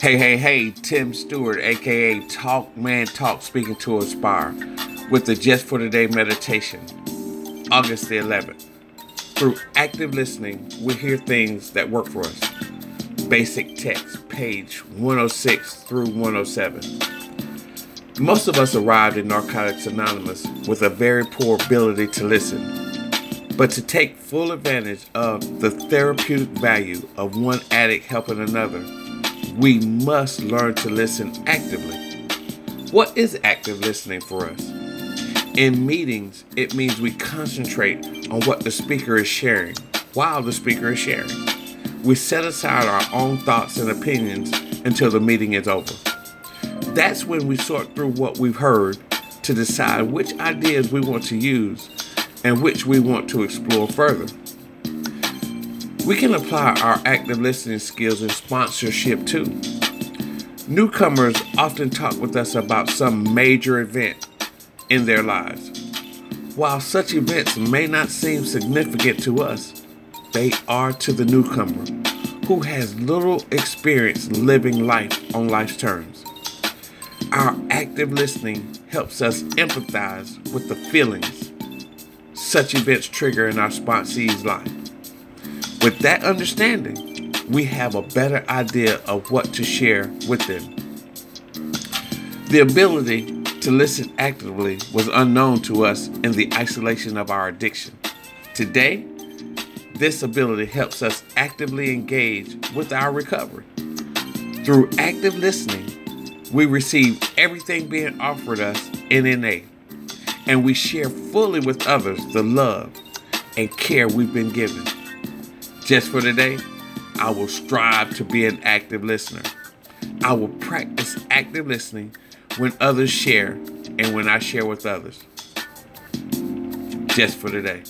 Hey, hey, hey, Tim Stewart, aka Talk Man Talk, speaking to Aspire with the Just for Today meditation, August the 11th. Through active listening, we hear things that work for us. Basic text, page 106 through 107. Most of us arrived in Narcotics Anonymous with a very poor ability to listen. But to take full advantage of the therapeutic value of one addict helping another, we must learn to listen actively. What is active listening for us? In meetings, it means we concentrate on what the speaker is sharing while the speaker is sharing. We set aside our own thoughts and opinions until the meeting is over. That's when we sort through what we've heard to decide which ideas we want to use and which we want to explore further. We can apply our active listening skills in sponsorship too. Newcomers often talk with us about some major event in their lives. While such events may not seem significant to us, they are to the newcomer who has little experience living life on life's terms. Our active listening helps us empathize with the feelings such events trigger in our sponsee's life. With that understanding, we have a better idea of what to share with them. The ability to listen actively was unknown to us in the isolation of our addiction. Today, this ability helps us actively engage with our recovery. Through active listening, we receive everything being offered us in NA, and we share fully with others the love and care we've been given. Just for today, I will strive to be an active listener. I will practice active listening when others share and when I share with others. Just for today.